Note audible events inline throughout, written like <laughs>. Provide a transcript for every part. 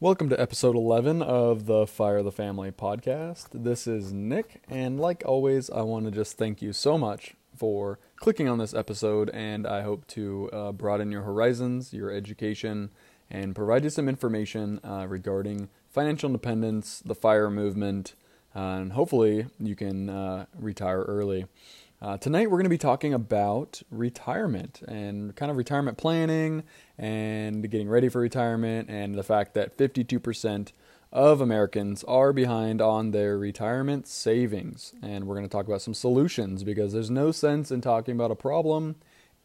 Welcome to episode 11 of the Fire the Family podcast. This is Nick, and like always, I want to just thank you so much for clicking on this episode, and I hope to uh, broaden your horizons, your education, and provide you some information uh, regarding financial independence, the FIRE movement, uh, and hopefully you can uh, retire early. Uh, tonight, we're going to be talking about retirement and kind of retirement planning and getting ready for retirement, and the fact that 52% of Americans are behind on their retirement savings. And we're going to talk about some solutions because there's no sense in talking about a problem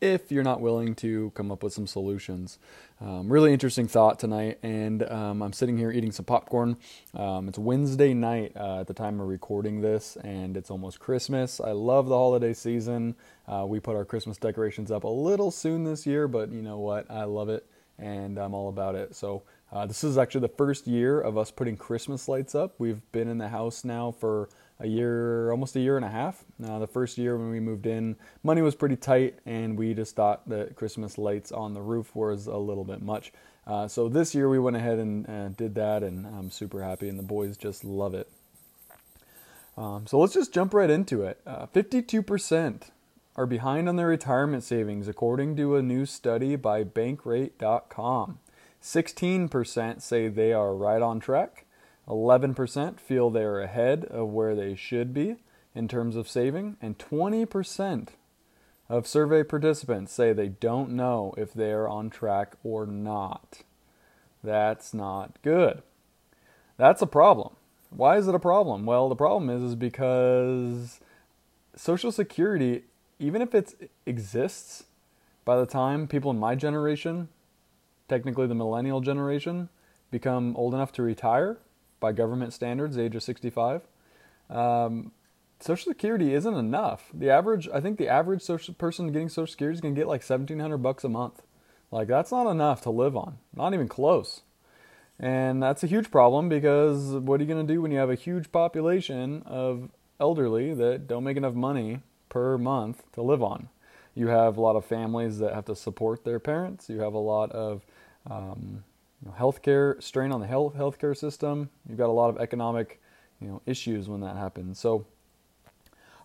if you're not willing to come up with some solutions. Um, really interesting thought tonight, and um, I'm sitting here eating some popcorn. Um, it's Wednesday night uh, at the time of recording this, and it's almost Christmas. I love the holiday season. Uh, we put our Christmas decorations up a little soon this year, but you know what? I love it, and I'm all about it. So, uh, this is actually the first year of us putting Christmas lights up. We've been in the house now for a year, almost a year and a half. Uh, the first year when we moved in, money was pretty tight, and we just thought that Christmas lights on the roof was a little bit much. Uh, so this year we went ahead and uh, did that, and I'm super happy, and the boys just love it. Um, so let's just jump right into it. 52% uh, are behind on their retirement savings, according to a new study by Bankrate.com. 16% say they are right on track. 11% feel they are ahead of where they should be in terms of saving, and 20% of survey participants say they don't know if they are on track or not. That's not good. That's a problem. Why is it a problem? Well, the problem is, is because Social Security, even if it exists by the time people in my generation, technically the millennial generation, become old enough to retire, by government standards, the age of 65. Um, Social Security isn't enough. The average, I think, the average social person getting Social Security is going to get like 1,700 bucks a month. Like that's not enough to live on, not even close. And that's a huge problem because what are you going to do when you have a huge population of elderly that don't make enough money per month to live on? You have a lot of families that have to support their parents. You have a lot of um, you know, healthcare strain on the health healthcare system. You've got a lot of economic, you know, issues when that happens. So,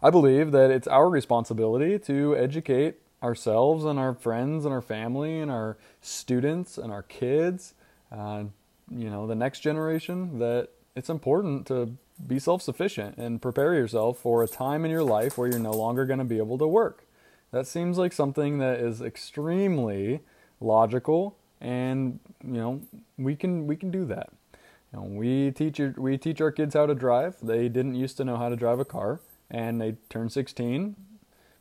I believe that it's our responsibility to educate ourselves and our friends and our family and our students and our kids, uh, you know, the next generation that it's important to be self-sufficient and prepare yourself for a time in your life where you're no longer going to be able to work. That seems like something that is extremely logical and you know we can we can do that. You know, we teach we teach our kids how to drive. They didn't used to know how to drive a car, and they turn 16.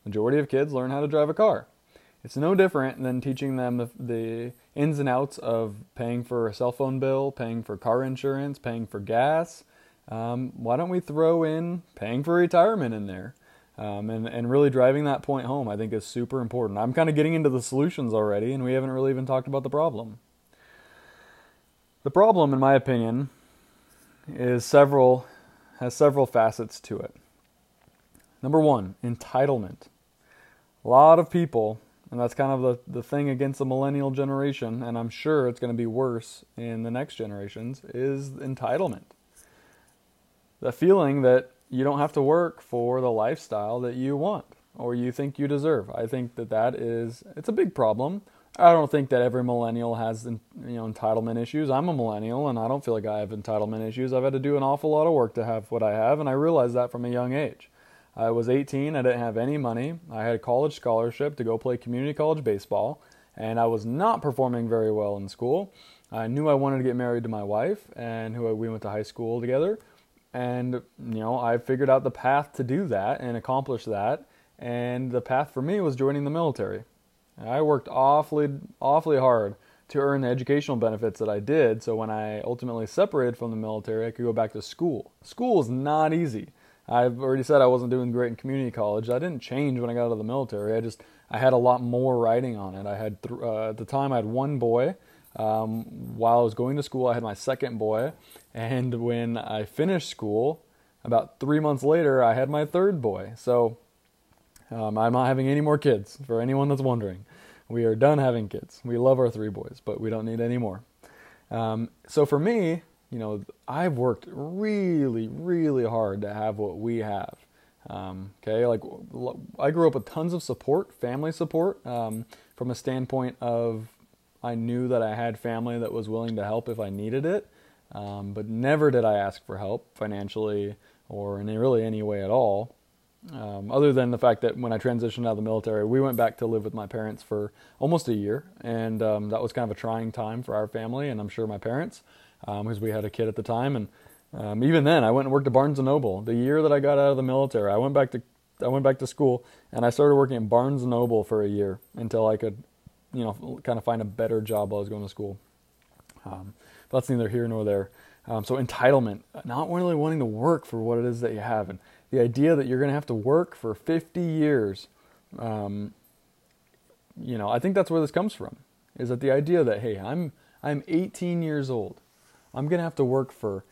Majority of kids learn how to drive a car. It's no different than teaching them the, the ins and outs of paying for a cell phone bill, paying for car insurance, paying for gas. Um, why don't we throw in paying for retirement in there? Um, and, and really driving that point home, I think, is super important. I'm kind of getting into the solutions already, and we haven't really even talked about the problem. The problem, in my opinion, is several has several facets to it. Number one, entitlement. A lot of people, and that's kind of the, the thing against the millennial generation, and I'm sure it's going to be worse in the next generations, is entitlement. The feeling that you don't have to work for the lifestyle that you want or you think you deserve. I think that that is it's a big problem. I don't think that every millennial has you know entitlement issues. I'm a millennial and I don't feel like I have entitlement issues. I've had to do an awful lot of work to have what I have and I realized that from a young age. I was 18, I didn't have any money. I had a college scholarship to go play community college baseball and I was not performing very well in school. I knew I wanted to get married to my wife and who we went to high school together and, you know, I figured out the path to do that and accomplish that. And the path for me was joining the military. I worked awfully, awfully hard to earn the educational benefits that I did. So when I ultimately separated from the military, I could go back to school. School is not easy. I've already said I wasn't doing great in community college. I didn't change when I got out of the military. I just I had a lot more writing on it. I had th- uh, at the time I had one boy. Um, while I was going to school, I had my second boy, and when I finished school, about three months later, I had my third boy. So um, I'm not having any more kids, for anyone that's wondering. We are done having kids. We love our three boys, but we don't need any more. Um, so for me, you know, I've worked really, really hard to have what we have. Um, okay, like I grew up with tons of support, family support, um, from a standpoint of I knew that I had family that was willing to help if I needed it, um, but never did I ask for help financially or in really any way at all. Um, other than the fact that when I transitioned out of the military, we went back to live with my parents for almost a year, and um, that was kind of a trying time for our family, and I'm sure my parents, because um, we had a kid at the time, and um, even then, I went and worked at Barnes and Noble. The year that I got out of the military, I went back to I went back to school, and I started working at Barnes and Noble for a year until I could, you know, kind of find a better job while I was going to school. Um, that's neither here nor there. Um, so entitlement, not really wanting to work for what it is that you have, and the idea that you're going to have to work for 50 years, um, you know, I think that's where this comes from. Is that the idea that hey, I'm I'm 18 years old, I'm going to have to work for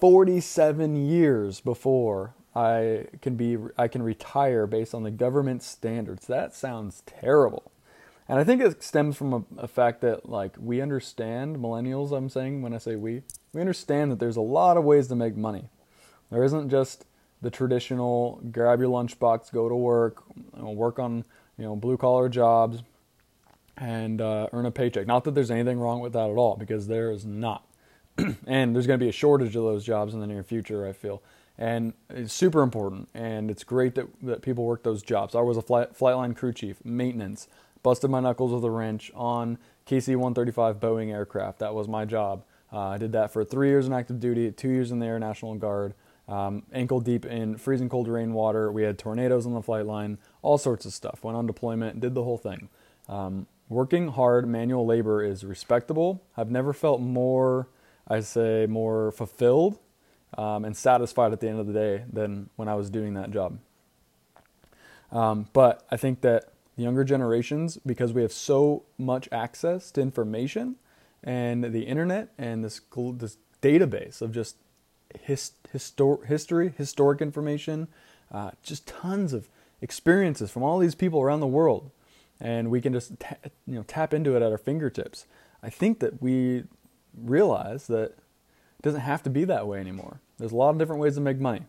47 years before I can be I can retire based on the government standards. That sounds terrible. And I think it stems from a, a, fact that like we understand millennials I'm saying when I say we we understand that there's a lot of ways to make money. There isn't just the traditional grab your lunchbox, go to work, work on you know blue collar jobs, and uh, earn a paycheck. Not that there's anything wrong with that at all, because there is not, <clears throat> and there's going to be a shortage of those jobs in the near future. I feel, and it's super important, and it's great that that people work those jobs. I was a flight, flight line crew chief, maintenance, busted my knuckles with a wrench on KC-135 Boeing aircraft. That was my job. Uh, I did that for three years in active duty, two years in the Air National Guard, um, ankle deep in freezing cold rainwater. We had tornadoes on the flight line, all sorts of stuff. Went on deployment, did the whole thing. Um, working hard manual labor is respectable. I've never felt more, I say, more fulfilled um, and satisfied at the end of the day than when I was doing that job. Um, but I think that the younger generations, because we have so much access to information and the internet and this this database of just his, histor- history, historic information, uh, just tons of experiences from all these people around the world, and we can just you know tap into it at our fingertips. I think that we realize that it doesn't have to be that way anymore. There's a lot of different ways to make money.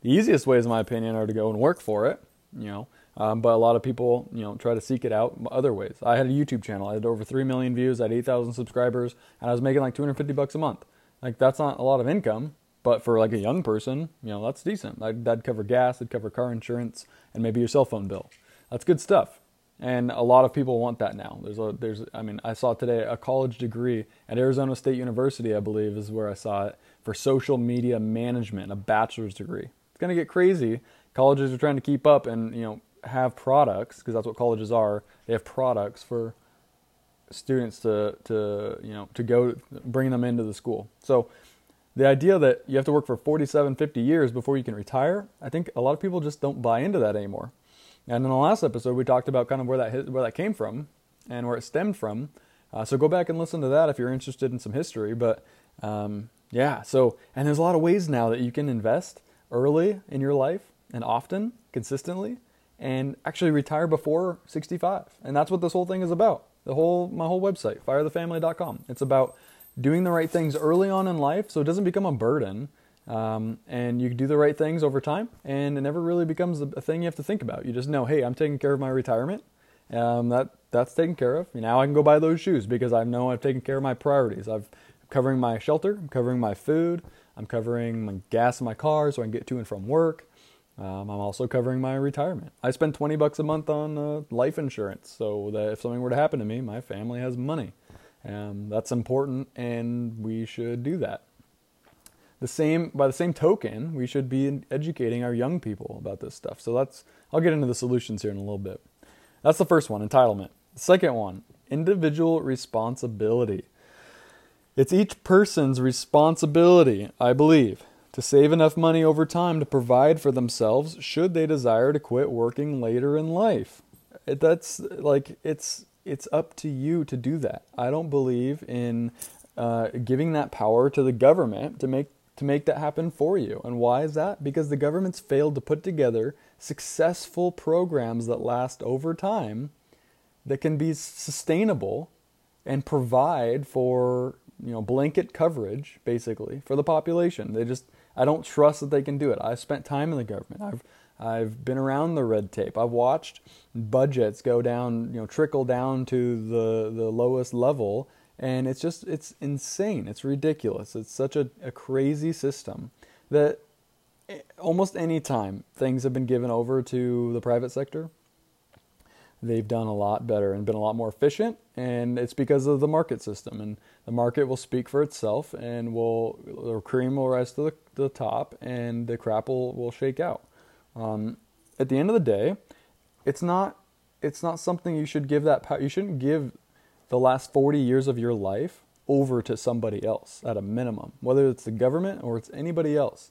The easiest ways, in my opinion, are to go and work for it, you know. Um, but a lot of people, you know, try to seek it out other ways. I had a YouTube channel. I had over three million views. I had eight thousand subscribers, and I was making like 250 bucks a month. Like that's not a lot of income, but for like a young person, you know, that's decent. That'd cover gas, it'd cover car insurance, and maybe your cell phone bill. That's good stuff. And a lot of people want that now. There's a, there's, I mean, I saw today a college degree at Arizona State University, I believe, is where I saw it for social media management, a bachelor's degree. It's going to get crazy. Colleges are trying to keep up and, you know, have products because that's what colleges are. They have products for students to, to, you know, to go bring them into the school. So the idea that you have to work for 47, 50 years before you can retire, I think a lot of people just don't buy into that anymore. And in the last episode, we talked about kind of where that hit, where that came from and where it stemmed from. Uh, so go back and listen to that if you're interested in some history. But um, yeah, so and there's a lot of ways now that you can invest early in your life and often, consistently, and actually retire before 65. And that's what this whole thing is about. The whole my whole website, firethefamily.com. It's about doing the right things early on in life so it doesn't become a burden. Um, and you do the right things over time, and it never really becomes a thing you have to think about. You just know, hey, I'm taking care of my retirement. Um, that that's taken care of. Now I can go buy those shoes because I know I've taken care of my priorities. I've I'm covering my shelter, I'm covering my food, I'm covering my gas in my car so I can get to and from work. Um, I'm also covering my retirement. I spend 20 bucks a month on uh, life insurance so that if something were to happen to me, my family has money. Um, that's important, and we should do that. The same, by the same token, we should be educating our young people about this stuff. So that's, I'll get into the solutions here in a little bit. That's the first one, entitlement. The second one, individual responsibility. It's each person's responsibility, I believe, to save enough money over time to provide for themselves should they desire to quit working later in life. That's like it's it's up to you to do that. I don't believe in uh, giving that power to the government to make to make that happen for you. And why is that? Because the government's failed to put together successful programs that last over time that can be sustainable and provide for you know blanket coverage basically for the population. They just I don't trust that they can do it. I've spent time in the government. I've I've been around the red tape. I've watched budgets go down, you know, trickle down to the the lowest level, and it's just it's insane. It's ridiculous. It's such a, a crazy system that eh, almost any time things have been given over to the private sector, they've done a lot better and been a lot more efficient. And it's because of the market system. And the market will speak for itself, and will the cream will rise to the, the top, and the crap will, will shake out. Um, at the end of the day, it's not it's not something you should give that power. You shouldn't give the last 40 years of your life over to somebody else at a minimum, whether it's the government or it's anybody else.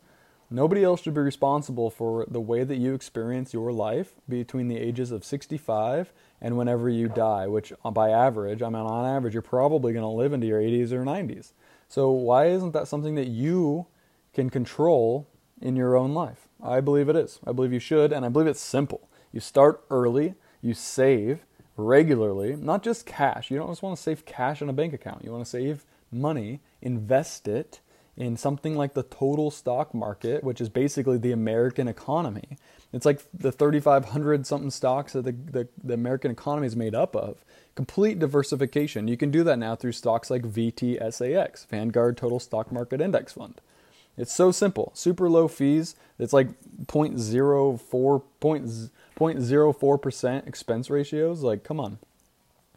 Nobody else should be responsible for the way that you experience your life between the ages of 65 and whenever you die, which uh, by average, I mean, on average, you're probably going to live into your 80s or 90s. So, why isn't that something that you can control in your own life? I believe it is. I believe you should, and I believe it's simple. You start early, you save regularly, not just cash. You don't just want to save cash in a bank account. You want to save money, invest it in something like the total stock market, which is basically the American economy. It's like the 3,500 something stocks that the, the, the, American economy is made up of. Complete diversification. You can do that now through stocks like VTSAX, Vanguard Total Stock Market Index Fund. It's so simple. Super low fees. It's like 0.04, 0.04% expense ratios. Like, come on.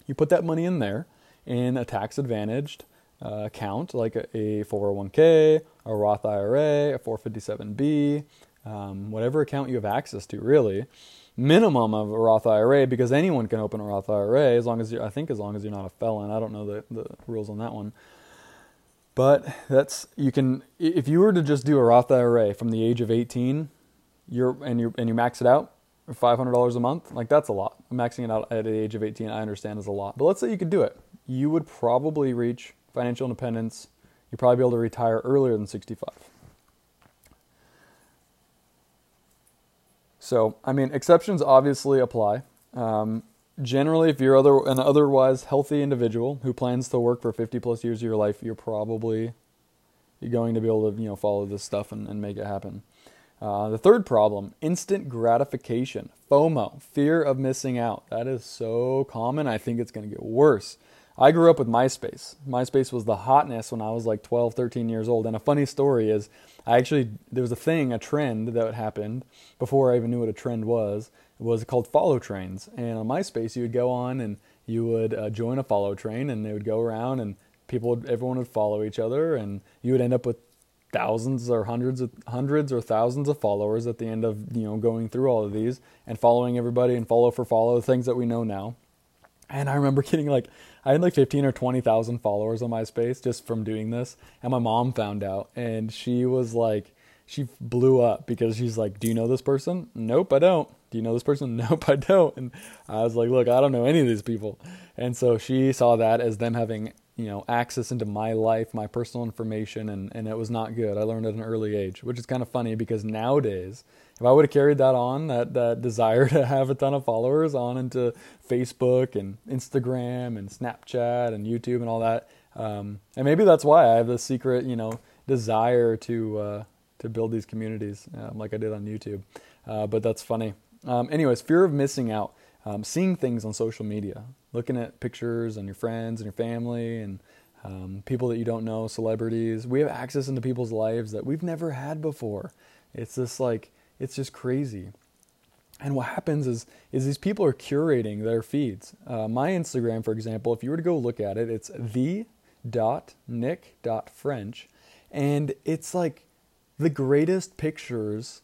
You put that money in there in a tax advantaged uh, account like a, a 401k, a Roth IRA, a 457b, um, whatever account you have access to, really. Minimum of a Roth IRA because anyone can open a Roth IRA as long as you I think as long as you're not a felon. I don't know the, the rules on that one. But that's you can if you were to just do a Roth IRA from the age of 18, you're and you and you max it out, five hundred dollars a month, like that's a lot. Maxing it out at the age of 18, I understand is a lot. But let's say you could do it. You would probably reach financial independence. You'd probably be able to retire earlier than 65. So, I mean, exceptions obviously apply. Um, generally, if you're other, an otherwise healthy individual who plans to work for 50 plus years of your life, you're probably you're going to be able to you know follow this stuff and, and make it happen. Uh, the third problem, instant gratification, FOMO, fear of missing out. That is so common. I think it's going to get worse. I grew up with MySpace. MySpace was the hotness when I was like 12, 13 years old. And a funny story is, I actually, there was a thing, a trend that happened before I even knew what a trend was. It was called follow trains. And on MySpace, you would go on and you would uh, join a follow train and they would go around and people would, everyone would follow each other and you would end up with thousands or hundreds of hundreds or thousands of followers at the end of you know going through all of these and following everybody and follow for follow things that we know now and I remember <laughs> getting like, I had like 15 or 20,000 followers on MySpace just from doing this. And my mom found out and she was like, she blew up because she's like, Do you know this person? Nope, I don't. Do you know this person? <laughs> Nope, I don't. And I was like, Look, I don't know any of these people. And so she saw that as them having, you know, access into my life, my personal information, and, and it was not good. I learned at an early age, which is kind of funny because nowadays, if I would have carried that on, that, that desire <laughs> to have a ton of followers on into Facebook and Instagram and Snapchat and YouTube and all that, um, and maybe that's why I have this secret, you know, desire to uh, to build these communities um, like I did on YouTube. Uh, but that's funny. Um, anyways, fear of missing out, um, seeing things on social media, looking at pictures and your friends and your family and um, people that you don't know, celebrities. We have access into people's lives that we've never had before. It's just like it's just crazy. And what happens is is these people are curating their feeds. Uh, my Instagram, for example, if you were to go look at it, it's the dot nick dot French, and it's like the greatest pictures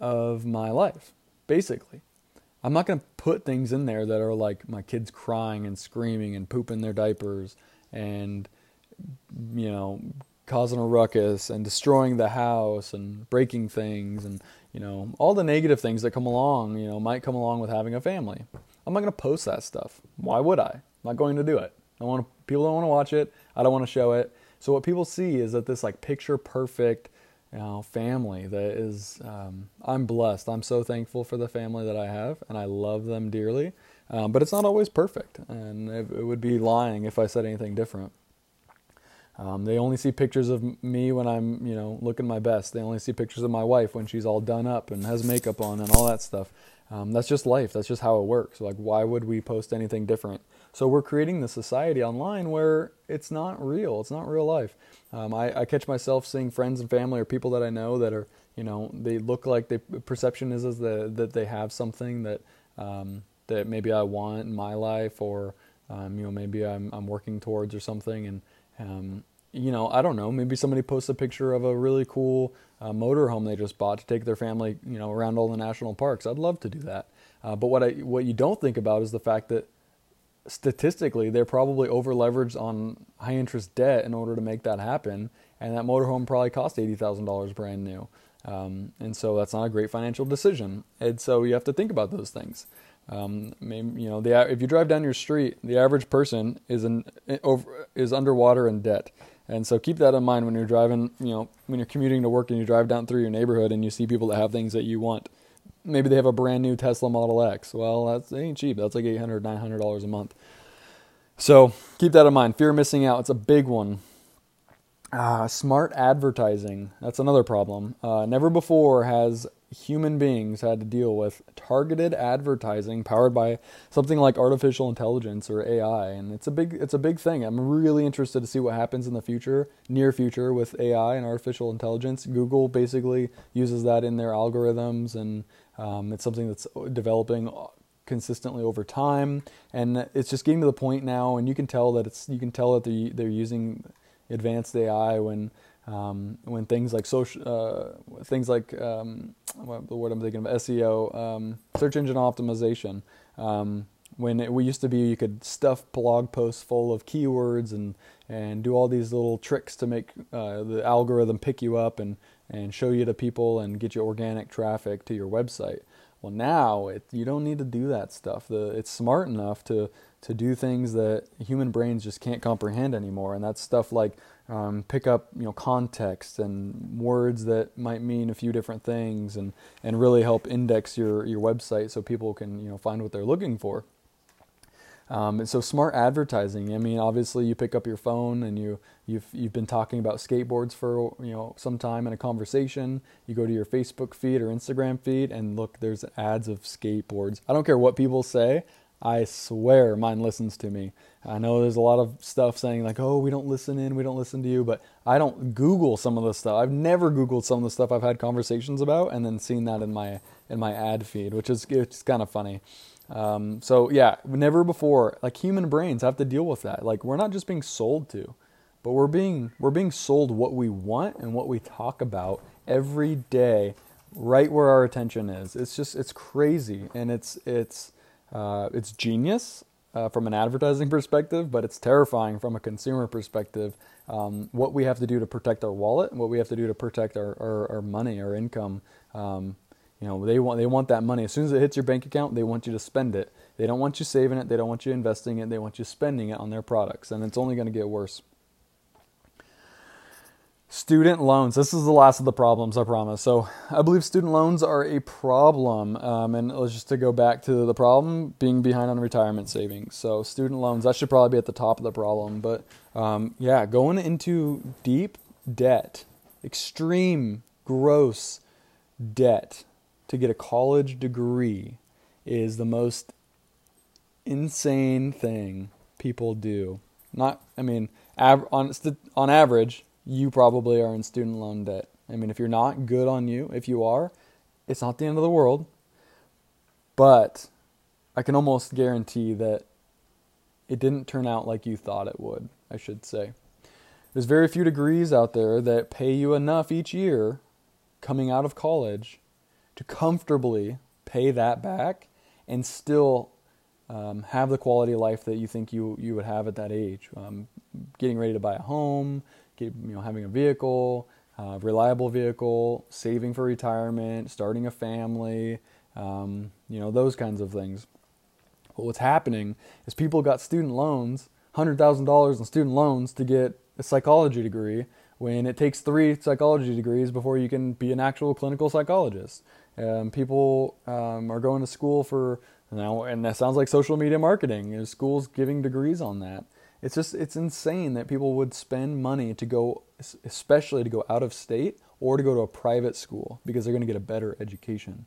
of my life, basically. I'm not going to put things in there that are like my kids crying and screaming and pooping their diapers and you know causing a ruckus and destroying the house and breaking things and you know, all the negative things that come along, you know, might come along with having a family. I'm not going to post that stuff. Why would I? I'm not going to do it. I want people don't want to watch it. I don't want to show it. So what people see is that this like picture perfect, you know, family that is. Um, I'm blessed. I'm so thankful for the family that I have, and I love them dearly. Um, but it's not always perfect, and it, it would be lying if I said anything different. Um, they only see pictures of me when I'm, you know, looking my best. They only see pictures of my wife when she's all done up and has makeup on and all that stuff. Um, that's just life. That's just how it works. Like, why would we post anything different? So we're creating the society online where it's not real. It's not real life. Um, I, I, catch myself seeing friends and family or people that I know that are, you know, they look like the perception is, is that, that they have something that um, that maybe I want in my life, or um, you know, maybe I'm I'm working towards or something, and um, you know, I don't know. Maybe somebody posts a picture of a really cool uh, motorhome they just bought to take their family, you know, around all the national parks. I'd love to do that. Uh, but what I what you don't think about is the fact that statistically they're probably over leveraged on high interest debt in order to make that happen, and that motorhome probably cost eighty thousand dollars brand new. Um, and so that's not a great financial decision. And so you have to think about those things. Um, maybe, you know, the, if you drive down your street, the average person is in, over, is underwater in debt. And so keep that in mind when you're driving, you know, when you're commuting to work and you drive down through your neighborhood and you see people that have things that you want. Maybe they have a brand new Tesla Model X. Well, that's ain't cheap. That's like $800, $900 a month. So keep that in mind. Fear of missing out. It's a big one. Uh, smart advertising. That's another problem. Uh, never before has human beings had to deal with targeted advertising powered by something like artificial intelligence or AI and it's a big it's a big thing. I'm really interested to see what happens in the future, near future with AI and artificial intelligence. Google basically uses that in their algorithms and um, it's something that's developing consistently over time and it's just getting to the point now and you can tell that it's you can tell that they're they're using advanced AI when um, when things like social, uh, things like um, what the word I'm thinking of SEO, um, search engine optimization. Um, when it, we used to be, you could stuff blog posts full of keywords and and do all these little tricks to make uh, the algorithm pick you up and and show you to people and get you organic traffic to your website. Well, now it, you don't need to do that stuff. The, it's smart enough to to do things that human brains just can't comprehend anymore, and that's stuff like um, pick up you know context and words that might mean a few different things, and and really help index your your website so people can you know find what they're looking for. Um, and so smart advertising. I mean, obviously, you pick up your phone and you you've you've been talking about skateboards for you know some time in a conversation. You go to your Facebook feed or Instagram feed and look, there's ads of skateboards. I don't care what people say. I swear, mine listens to me. I know there's a lot of stuff saying like, "Oh, we don't listen in, we don't listen to you," but I don't Google some of the stuff. I've never Googled some of the stuff I've had conversations about, and then seen that in my in my ad feed, which is it's kind of funny. Um, so yeah, never before like human brains have to deal with that. Like we're not just being sold to, but we're being we're being sold what we want and what we talk about every day, right where our attention is. It's just it's crazy and it's it's uh, it's genius uh, from an advertising <laughs> perspective, but it's terrifying from a consumer perspective. Um, what we have to do to protect our wallet, and what we have to do to protect our, our, our money, our income. Um, you know, they want they want that money as soon as it hits your bank account. They want you to spend it. They don't want you saving it. They don't want you investing it. They want you spending it on their products, and it's only going to get worse. Student loans. This is the last of the problems, I promise. So, I believe student loans are a problem. Um, and let's just to go back to the problem being behind on retirement savings. So, student loans, that should probably be at the top of the problem. But um, yeah, going into deep debt, extreme, gross debt to get a college degree is the most insane thing people do. Not, I mean, av- on on average, you probably are in student loan debt. I mean, if you're not, good on you. If you are, it's not the end of the world. But I can almost guarantee that it didn't turn out like you thought it would, I should say. There's very few degrees out there that pay you enough each year coming out of college to comfortably pay that back and still um, have the quality of life that you think you you would have at that age. Um, getting ready to buy a home, get, you know, having a vehicle, uh, reliable vehicle, saving for retirement, starting a family, um, you know, those kinds of things. But what's happening is people got student loans, hundred thousand dollars in student loans to get a psychology degree, when it takes three psychology degrees before you can be an actual clinical psychologist. Um, people um, are going to school for now, and that sounds like social media marketing. Schools giving degrees on that, It's just it's insane that people would spend money to go, especially to go out of state or to go to a private school because they're going to get a better education.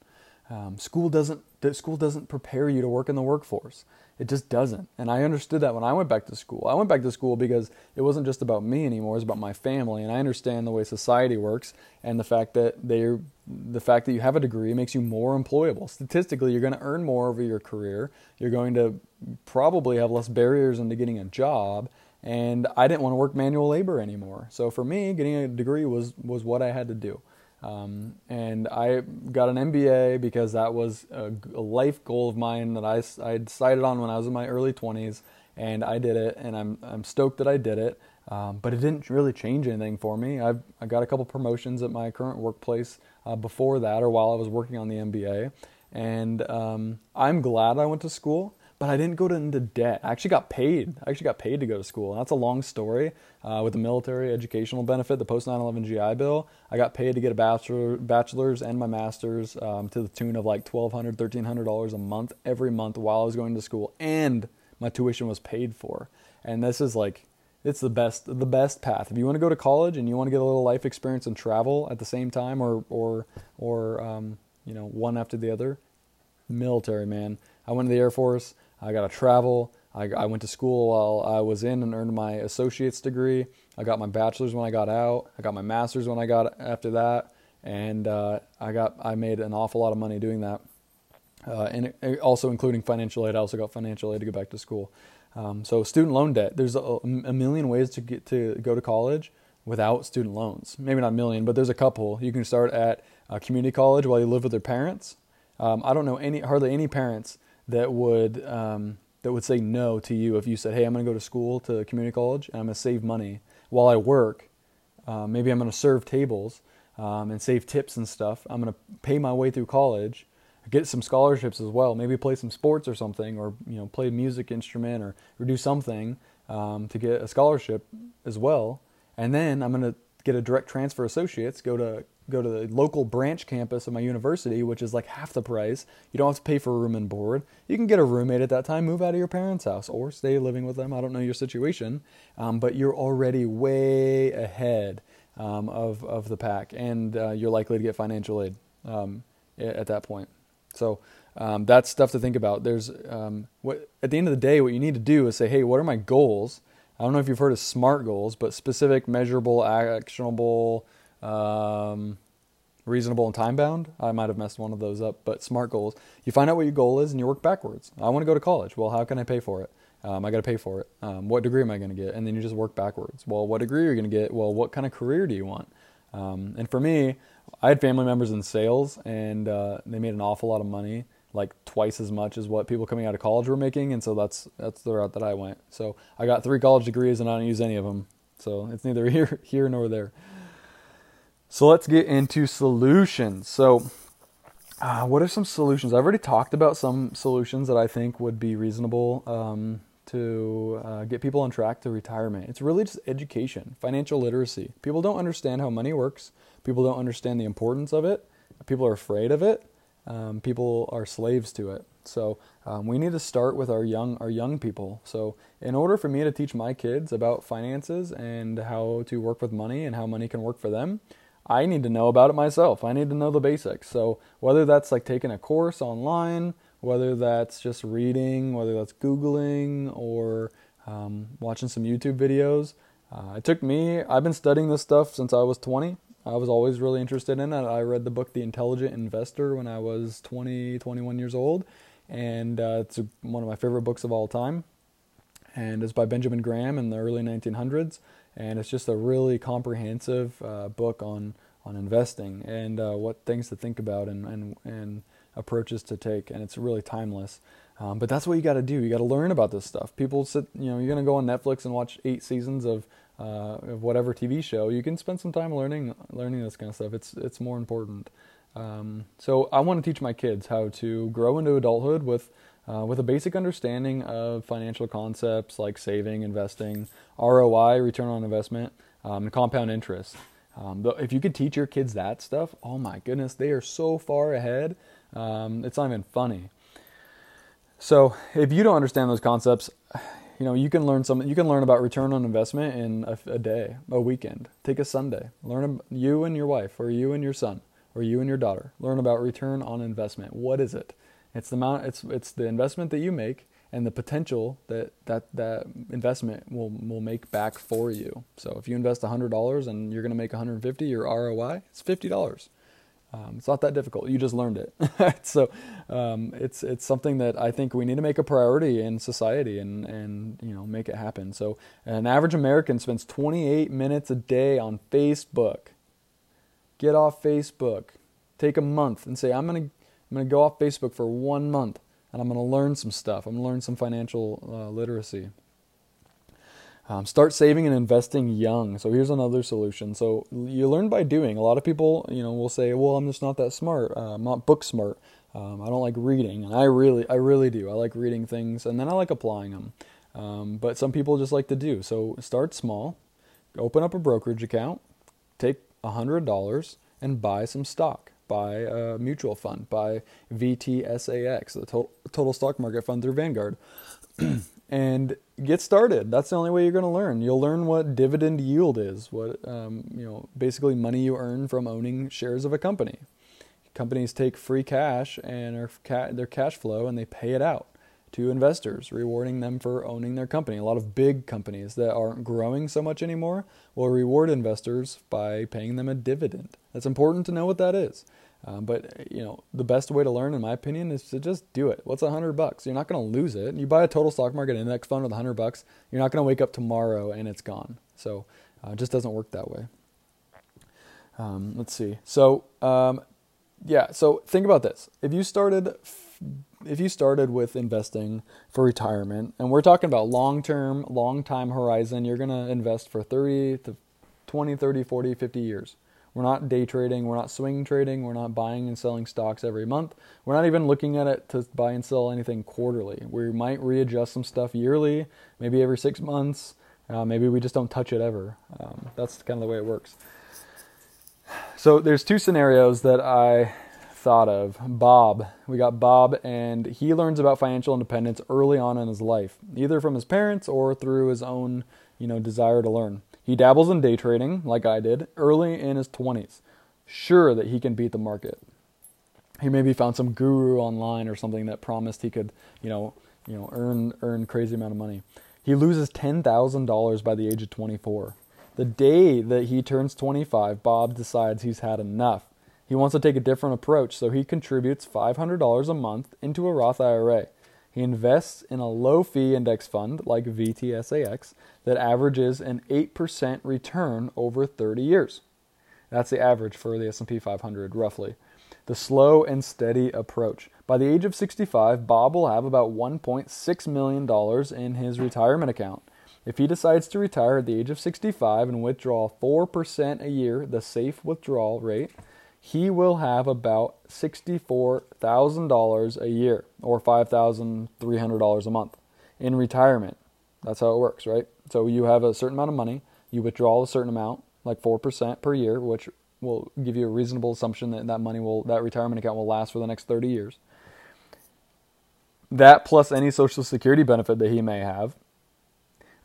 Um, school doesn't school doesn't prepare you to work in the workforce. It just doesn't. And I understood that when I went back to school. I went back to school because it wasn't just about me anymore, it was about my family. And I understand the way society works and the fact that they the fact that you have a degree makes you more employable. Statistically, you're going to earn more over your career. You're going to probably have less barriers into getting a job. And I didn't want to work manual labor anymore. So for me, getting a degree was was what I had to do. Um, and I got an MBA because that was a, a, life goal of mine that I, I decided on when I was in my early 20s, and I did it, and I'm, I'm stoked that I did it. Um, but it didn't really change anything for me. I've, I got a couple promotions at my current workplace uh, before that, or while I was working on the MBA, and um, I'm glad I went to school but I didn't go into debt. I actually got paid. I actually got paid to go to school. And that's a long story uh, with the military educational benefit, the post 9 11 GI Bill. I got paid to get a bachelor, bachelor's and my master's um, to the tune of like $1,200, $1,300 a month every month while I was going to school. And my tuition was paid for. And this is like, it's the best the best path. If you want to go to college and you want to get a little life experience and travel at the same time, or or or um, you know one after the other, military man. I went to the Air Force. I got to travel. I, I, went to school while I was in and earned my associate's degree. I got my bachelor's when I got out. I got my master's when I got after that, and uh, I got I made an awful lot of money doing that, uh, and it, also including financial aid. I also got financial aid to go back to school. Um, so student loan debt. There's a, a million ways to get to go to college without student loans. Maybe not a million, but there's a couple. You can start at a community college while you live with your parents. Um, I don't know any hardly any parents that would um, that would say no to you if you said, "Hey, I'm going to go to school to community college and I'm going to save money while I work. Uh, maybe I'm going to serve tables um, and save tips and stuff. I'm going to pay my way through college, get some scholarships as well. Maybe play some sports or something, or you know, play a music instrument or, or do something um, to get a scholarship as well. And then I'm going to get a direct transfer associates, go to go to the local branch campus of my university, which is like half the price. You don't have to pay for room and board. You can get a roommate at that time, move out of your parents' house, or stay living with them. I don't know your situation, um, but you're already way ahead um, of of the pack, and uh, you're likely to get financial aid um, at that point. So. Um, that's stuff to think about. There's um, what at the end of the day, what you need to do is say, "Hey, what are my goals?" I don't know if you've heard of SMART goals, but specific, measurable, actionable, um, reasonable and time bound. I might have messed one of those up, but SMART goals. You find out what your goal is and you work backwards. I want to go to college. Well, how can I pay for it? Um, I got to pay for it. Um, what degree am I going to get? And then you just work backwards. Well, what degree are you going to get? Well, what kind of career do you want? Um, and for me, I had family members in sales, and uh, they made an awful lot of money, like twice as much as what people coming out of college were making. And so that's that's the route that I went. So I got three college degrees, and I don't use any of them. So it's neither <laughs> here here nor there. So let's get into solutions. So, uh, what are some solutions? I've already talked about some solutions that I think would be reasonable um, to uh, get people on track to retirement. It's really just education, financial literacy. People don't understand how money works, people don't understand the importance of it, people are afraid of it, um, people are slaves to it. So um, we need to start with our young our young people. So in order for me to teach my kids about finances and how to work with money and how money can work for them, I need to know about it myself. I need to know the basics. So whether that's like taking a course online, whether that's just reading, whether that's Googling or um, watching some YouTube videos, uh, it took me, I've been studying this stuff since I was 20. I was always really interested in it. I read the book The Intelligent Investor when I was 20, 21 years old, and uh, it's one of my favorite books of all time. And it's by Benjamin Graham in the early 1900s and it's just a really comprehensive uh, book on on investing and uh, what things to think about and, and and approaches to take, and it's really timeless. Um, but that's what you got to do. You got to learn about this stuff. People sit, you know, you're gonna go on Netflix and watch eight seasons of uh, of whatever TV show. You can spend some time learning learning this kind of stuff. It's it's more important. Um, so I want to teach my kids how to grow into adulthood with uh, with a basic understanding of financial concepts like saving, investing, ROI, return on investment, um, and compound interest. Um, if you could teach your kids that stuff, oh my goodness, they are so far ahead. Um, it's not even funny. So if you don't understand those concepts, you know, you can learn some. You can learn about return on investment in a, a day, a weekend. Take a Sunday. Learn you and your wife, or you and your son, or you and your daughter. Learn about return on investment. What is it? It's the amount. It's it's the investment that you make and the potential that that that investment will will make back for you. So if you invest hundred dollars and you're going to make 150, your ROI is fifty dollars. Um, it's not that difficult. You just learned it. <laughs> so um, it's it's something that I think we need to make a priority in society and and you know make it happen. So an average American spends 28 minutes a day on Facebook. Get off Facebook. Take a month and say I'm gonna I'm gonna go off Facebook for one month and I'm going to learn some stuff. I'm going to learn some financial uh, literacy. Um, start saving and investing young. So here's another solution. So you learn by doing. A lot of people, you know, will say, "Well, I'm just not that smart. Uh, I'm not book smart. Um, I don't like reading." And I really, I really do. I like reading things, and then I like applying them. Um, but some people just like to do. So start small. Open up a brokerage account. Take hundred dollars and buy some stock buy a mutual fund, buy VTSAX, the total, total stock market fund through Vanguard, <clears throat> and get started. That's the only way you're going to learn. You'll learn what dividend yield is, what um, you know, basically money you earn from owning shares of a company. Companies take free cash and their cash flow and they pay it out to investors, rewarding them for owning their company. A lot of big companies that aren't growing so much anymore will reward investors by paying them a dividend. That's important to know what that is. Um, but you know, the best way to learn, in my opinion, is to just do it. What's a hundred bucks? You're not going to lose it. You buy a total stock market index fund with a hundred bucks. You're not going to wake up tomorrow and it's gone. So uh, it just doesn't work that way. Um, let's see. So um, yeah. So think about this. If you started if you started with investing for retirement, and we're talking about long term, long time horizon, you're going to invest for 30 to 20, 30, 40, 50 years. We're not day trading, we're not swing trading, we're not buying and selling stocks every month. We're not even looking at it to buy and sell anything quarterly. We might readjust some stuff yearly, maybe every six months. Uh, maybe we just don't touch it ever. Um, that's kind of the way it works. So there's two scenarios that I thought of. Bob. We got Bob, and he learns about financial independence early on in his life, either from his parents or through his own, you know, desire to learn. He dabbles in day trading, like I did, early in his 20s, sure that he can beat the market. He maybe found some guru online or something that promised he could, you know, you know, earn earn crazy amount of money. He loses ten thousand dollars by the age of 24. The day that he turns 25, Bob decides he's had enough he wants to take a different approach, so he contributes $500 a month into a Roth IRA. He invests in a low fee index fund like VTSAX that averages an 8% return over 30 years. That's the average for the S&P 500 roughly. The slow and steady approach. By the age of 65, Bob will have about $1.6 million in his retirement account. If he decides to retire at the age of 65 and withdraw 4% a year, the safe withdrawal rate, he will have about $64,000 a year or $5,300 a month in retirement. That's how it works, right? So you have a certain amount of money, you withdraw a certain amount, like 4% per year, which will give you a reasonable assumption that that money will that retirement account will last for the next 30 years. That plus any social security benefit that he may have,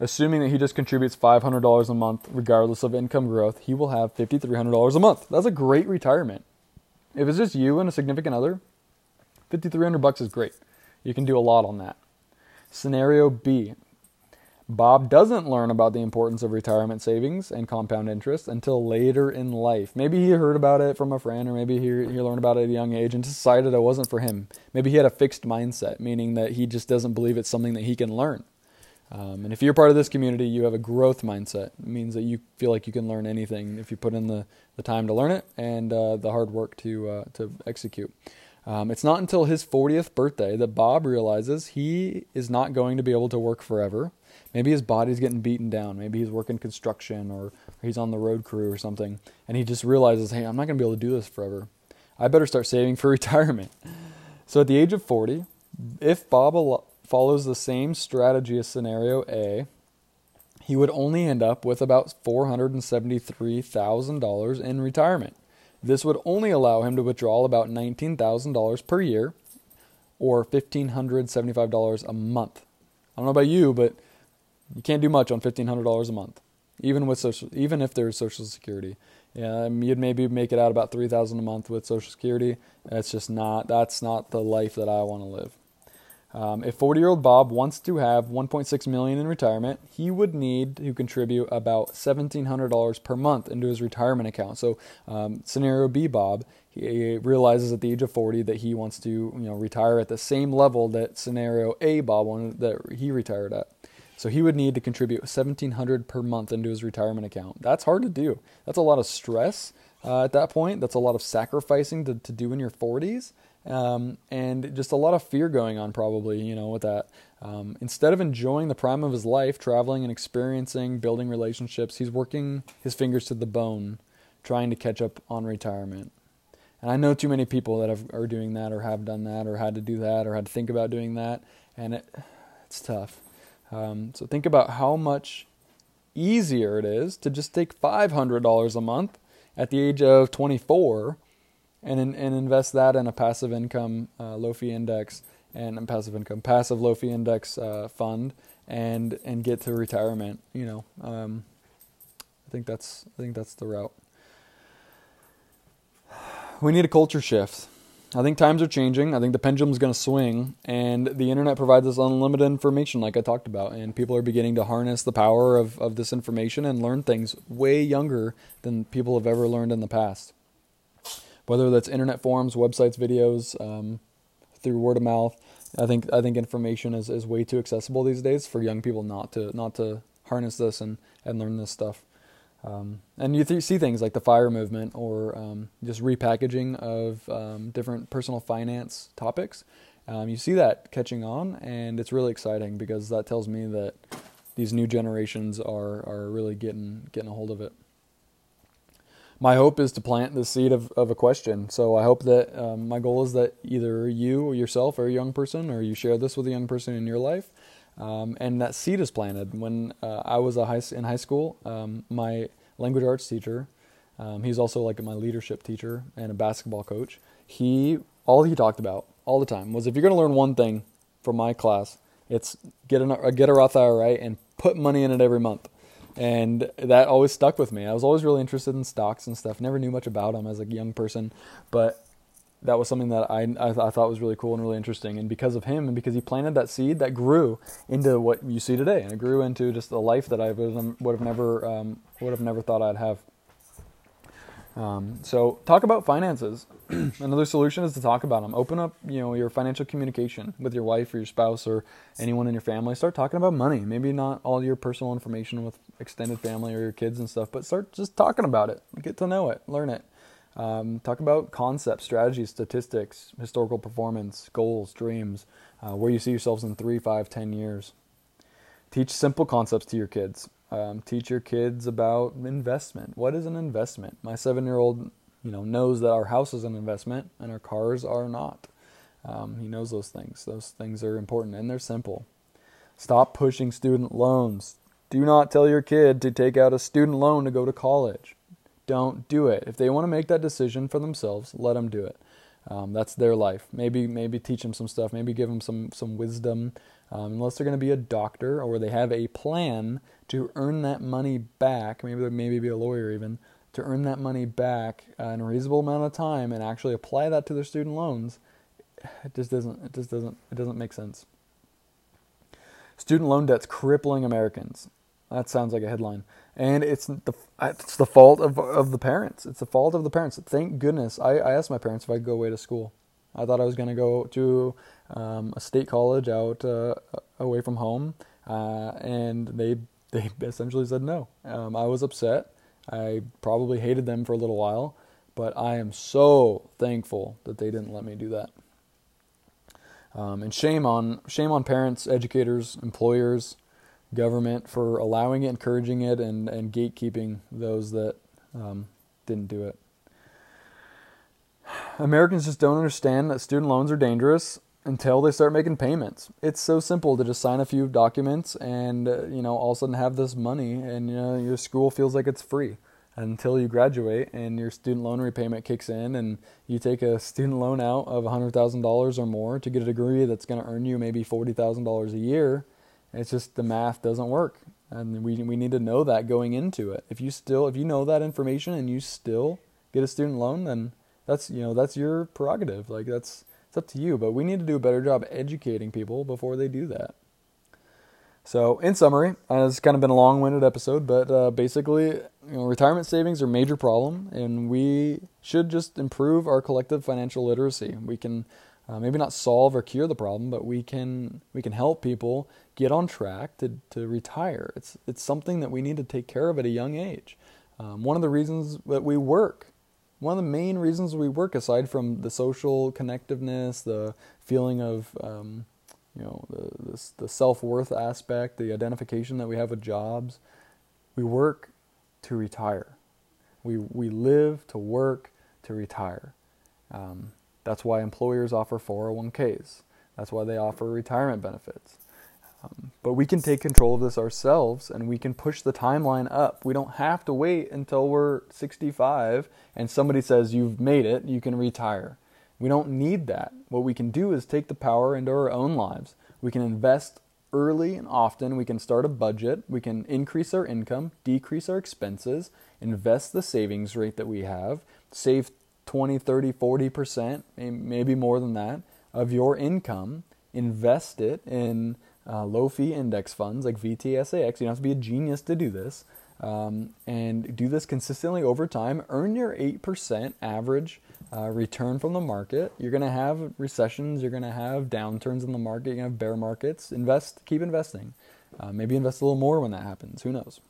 Assuming that he just contributes $500 a month regardless of income growth, he will have $5,300 a month. That's a great retirement. If it's just you and a significant other, 5300 bucks is great. You can do a lot on that. Scenario B. Bob doesn't learn about the importance of retirement savings and compound interest until later in life. Maybe he heard about it from a friend, or maybe he, he learned about it at a young age and decided it wasn't for him. Maybe he had a fixed mindset, meaning that he just doesn't believe it's something that he can learn. Um, and if you're part of this community, you have a growth mindset. It means that you feel like you can learn anything if you put in the, the time to learn it and uh, the hard work to uh, to execute. Um, it's not until his 40th birthday that Bob realizes he is not going to be able to work forever. Maybe his body's getting beaten down. Maybe he's working construction or, or he's on the road crew or something. And he just realizes, hey, I'm not going to be able to do this forever. I better start saving for <laughs> retirement. So at the age of 40, if Bob follows the same strategy as scenario A, he would only end up with about $473,000 in retirement. This would only allow him to withdraw about $19,000 per year or $1,575 a month. I don't know about you, but You can't do much on fifteen hundred dollars a month, even with social, even if there's Social Security. Yeah, you'd maybe make it out about three thousand a month with Social Security. That's just not that's not the life that I want to live. Um, if 40-year-old Bob wants to have 1.6 million in retirement, he would need to contribute about $1,700 per month into his retirement account. So, um, scenario B, Bob, he realizes at the age of 40 that he wants to, you know, retire at the same level that scenario A, Bob wanted that he retired at. So he would need to contribute 1700 per month into his retirement account. That's hard to do. That's a lot of stress uh, at that point. That's a lot of sacrificing to, to do in your 40s. Um, and just a lot of fear going on, probably, you know, with that. Um, instead of enjoying the prime of his life, traveling and experiencing, building relationships, he's working his fingers to the bone, trying to catch up on retirement. And I know too many people that have, are doing that, or have done that, or had to do that, or had to think about doing that, and it, it's tough. Um, so think about how much easier it is to just take $500 a month at the age of 24 and and invest that in a passive income uh, low fee index and passive income passive low fee index uh, fund and and get to retirement. You know, um, I think that's I think that's the route. We need a culture shift. I think times are changing. I think the pendulum's going to swing, and the internet provides us unlimited information, like I talked about. And people are beginning to harness the power of, of this information and learn things way younger than people have ever learned in the past. Whether that's internet forums, websites, videos, um, through word of mouth, I think I think information is, is way too accessible these days for young people not to not to harness this and, and learn this stuff. Um, and you th- see things like the fire movement or um, just repackaging of um, different personal finance topics. Um, you see that catching on, and it's really exciting because that tells me that these new generations are are really getting getting a hold of it. My hope is to plant the seed of, of a question. So I hope that um, my goal is that either you or yourself or a young person, or you share this with a young person in your life, um, and that seed is planted. When uh, I was a high, in high school, um, my language arts teacher, um, he's also like my leadership teacher and a basketball coach. He all he talked about all the time was if you're going to learn one thing from my class, it's get a get a Roth IRA and put money in it every month. And that always stuck with me. I was always really interested in stocks and stuff. Never knew much about them as a young person, but that was something that I, I, I, thought was really cool and really interesting. And because of him and because he planted that seed, that grew into what you see today, and it grew into just a life that I would have never um, would have never thought I'd have. Um, so talk about finances. <clears throat> Another solution is to talk about them. Open up, you know, your financial communication with your wife or your spouse or anyone in your family. Start talking about money. Maybe not all your personal information with extended family or your kids and stuff, but start just talking about it. Get to know it, learn it. Um, talk about concepts, strategies, statistics, historical performance, goals, dreams, uh, where you see yourselves in three, five, ten years. Teach simple concepts to your kids. Um, teach your kids about investment. What is an investment? My seven-year-old, you know, knows that our house is an investment and our cars are not. Um, he knows those things. Those things are important and they're simple. Stop pushing student loans. Do not tell your kid to take out a student loan to go to college don't do it. If they want to make that decision for themselves, let them do it. Um, that's their life. Maybe maybe teach them some stuff. Maybe give them some some wisdom. Um, unless they're going to be a doctor or they have a plan to earn that money back. Maybe they maybe be a lawyer even to earn that money back uh, in a reasonable amount of time and actually apply that to their student loans. It just doesn't. It just doesn't. It doesn't make sense. Student loan debt's crippling Americans. That sounds like a headline and it's the it's the fault of of the parents. It's the fault of the parents. Thank goodness I, I asked my parents if I'd go away to school. I thought I was going to go to um, a state college out uh, away from home, uh, and they they <laughs> essentially said no. Um, I was upset. I probably hated them for a little while, but I am so thankful that they didn't let me do that. Um, and shame on shame on parents, educators, employers government for allowing it, encouraging it, and, and gatekeeping those that um, didn't do it. Americans just don't understand that student loans are dangerous until they start making payments. It's so simple to just sign a few documents and uh, you know all of a sudden have this money and you know your school feels like it's free until you graduate and your student loan repayment kicks in and you take a student loan out of $100,000 or more to get a degree that's going to earn you maybe $40,000 a year It's just the math doesn't work, and we we need to know that going into it. If you still if you know that information and you still get a student loan, then that's you know that's your prerogative. Like that's it's up to you. But we need to do a better job educating people before they do that. So, in summary, uh, it's kind of been a long-winded episode, but uh, basically, you know, retirement savings are a major problem, and we should just improve our collective financial literacy. We can uh, maybe not solve or cure the problem, but we can we can help people get on track to to retire. It's it's something that we need to take care of at a young age. Um, one of the reasons that we work, one of the main reasons we work, aside from the social connectiveness, the feeling of um, you know the the, the self worth aspect, the identification that we have with jobs. We work to retire. We we live to work to retire. Um, that's why employers offer 401ks. That's why they offer retirement benefits. Um, but we can take control of this ourselves and we can push the timeline up. We don't have to wait until we're 65 and somebody says you've made it, you can retire. We don't need that. What we can do is take the power into our own lives. We can invest early and often. We can start a budget. We can increase our income, decrease our expenses, invest the savings rate that we have, save 20, 30, 40%, maybe more than that, of your income, invest it in uh, low fee index funds like VTSAX. You don't have to be a genius to do this. Um, and do this consistently over time. Earn your 8% average uh, return from the market. You're going to have recessions, you're going to have downturns in the market, you're going to have bear markets. Invest, keep investing. Uh, maybe invest a little more when that happens. Who knows?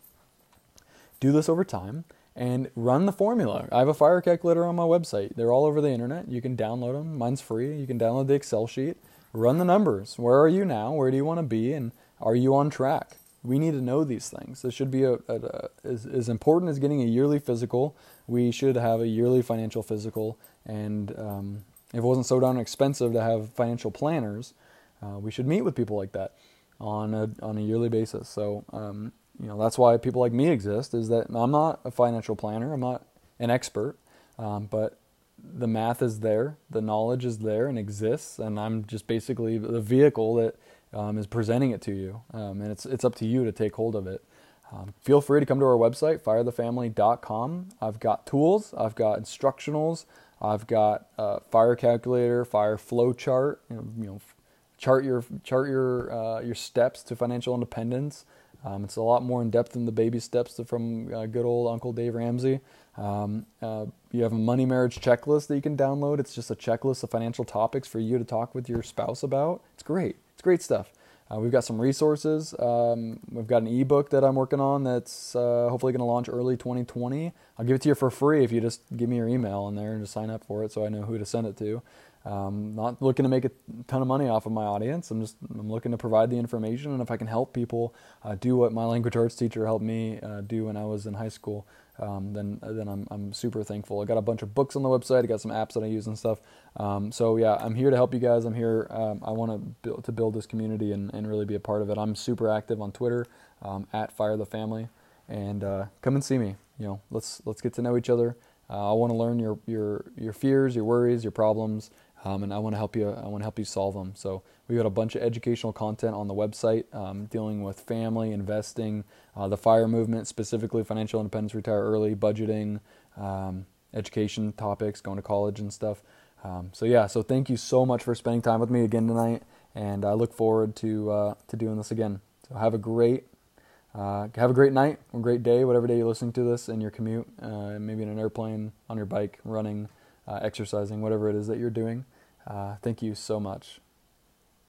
Do this over time and run the formula. I have a fire calculator on my website. They're all over the internet. You can download them. Mine's free. You can download the Excel sheet. Run the numbers. Where are you now? Where do you want to be? And are you on track? We need to know these things. This should be a, a, a as, as important as getting a yearly physical. We should have a yearly financial physical. And um, if it wasn't so darn expensive to have financial planners, uh, we should meet with people like that on a on a yearly basis. So um, you know that's why people like me exist. Is that I'm not a financial planner. I'm not an expert, um, but the math is there, the knowledge is there and exists, and I'm just basically the vehicle that um, is presenting it to you, um, and it's it's up to you to take hold of it. Um, feel free to come to our website, firethefamily.com. I've got tools, I've got instructionals, I've got a fire calculator, fire flow chart. You know, you know chart your chart your uh, your steps to financial independence. Um, it's a lot more in depth than the baby steps from uh, good old Uncle Dave Ramsey. Um, uh, you have a money marriage checklist that you can download. It's just a checklist of financial topics for you to talk with your spouse about. It's great. It's great stuff. Uh, we've got some resources. Um, we've got an ebook that I'm working on that's uh, hopefully going to launch early 2020. I'll give it to you for free if you just give me your email in there and just sign up for it so I know who to send it to. Um, not looking to make a ton of money off of my audience. I'm just I'm looking to provide the information, and if I can help people uh, do what my language arts teacher helped me uh, do when I was in high school, um, then then I'm I'm super thankful. I got a bunch of books on the website. I got some apps that I use and stuff. Um, so yeah, I'm here to help you guys. I'm here. Um, I want to build to build this community and, and really be a part of it. I'm super active on Twitter um, at Fire the Family, and uh, come and see me. You know, let's let's get to know each other. Uh, I want to learn your your your fears, your worries, your problems, um, and I want to help you. I want to help you solve them. So we've got a bunch of educational content on the website um, dealing with family investing, uh, the fire movement specifically, financial independence, retire early, budgeting, um, education topics, going to college and stuff. Um, so yeah, so thank you so much for spending time with me again tonight, and I look forward to uh, to doing this again. So have a great uh, have a great night, a great day, whatever day you're listening to this in your commute, uh, maybe in an airplane, on your bike, running, exercising, whatever it is that you're doing. Uh, thank you so much.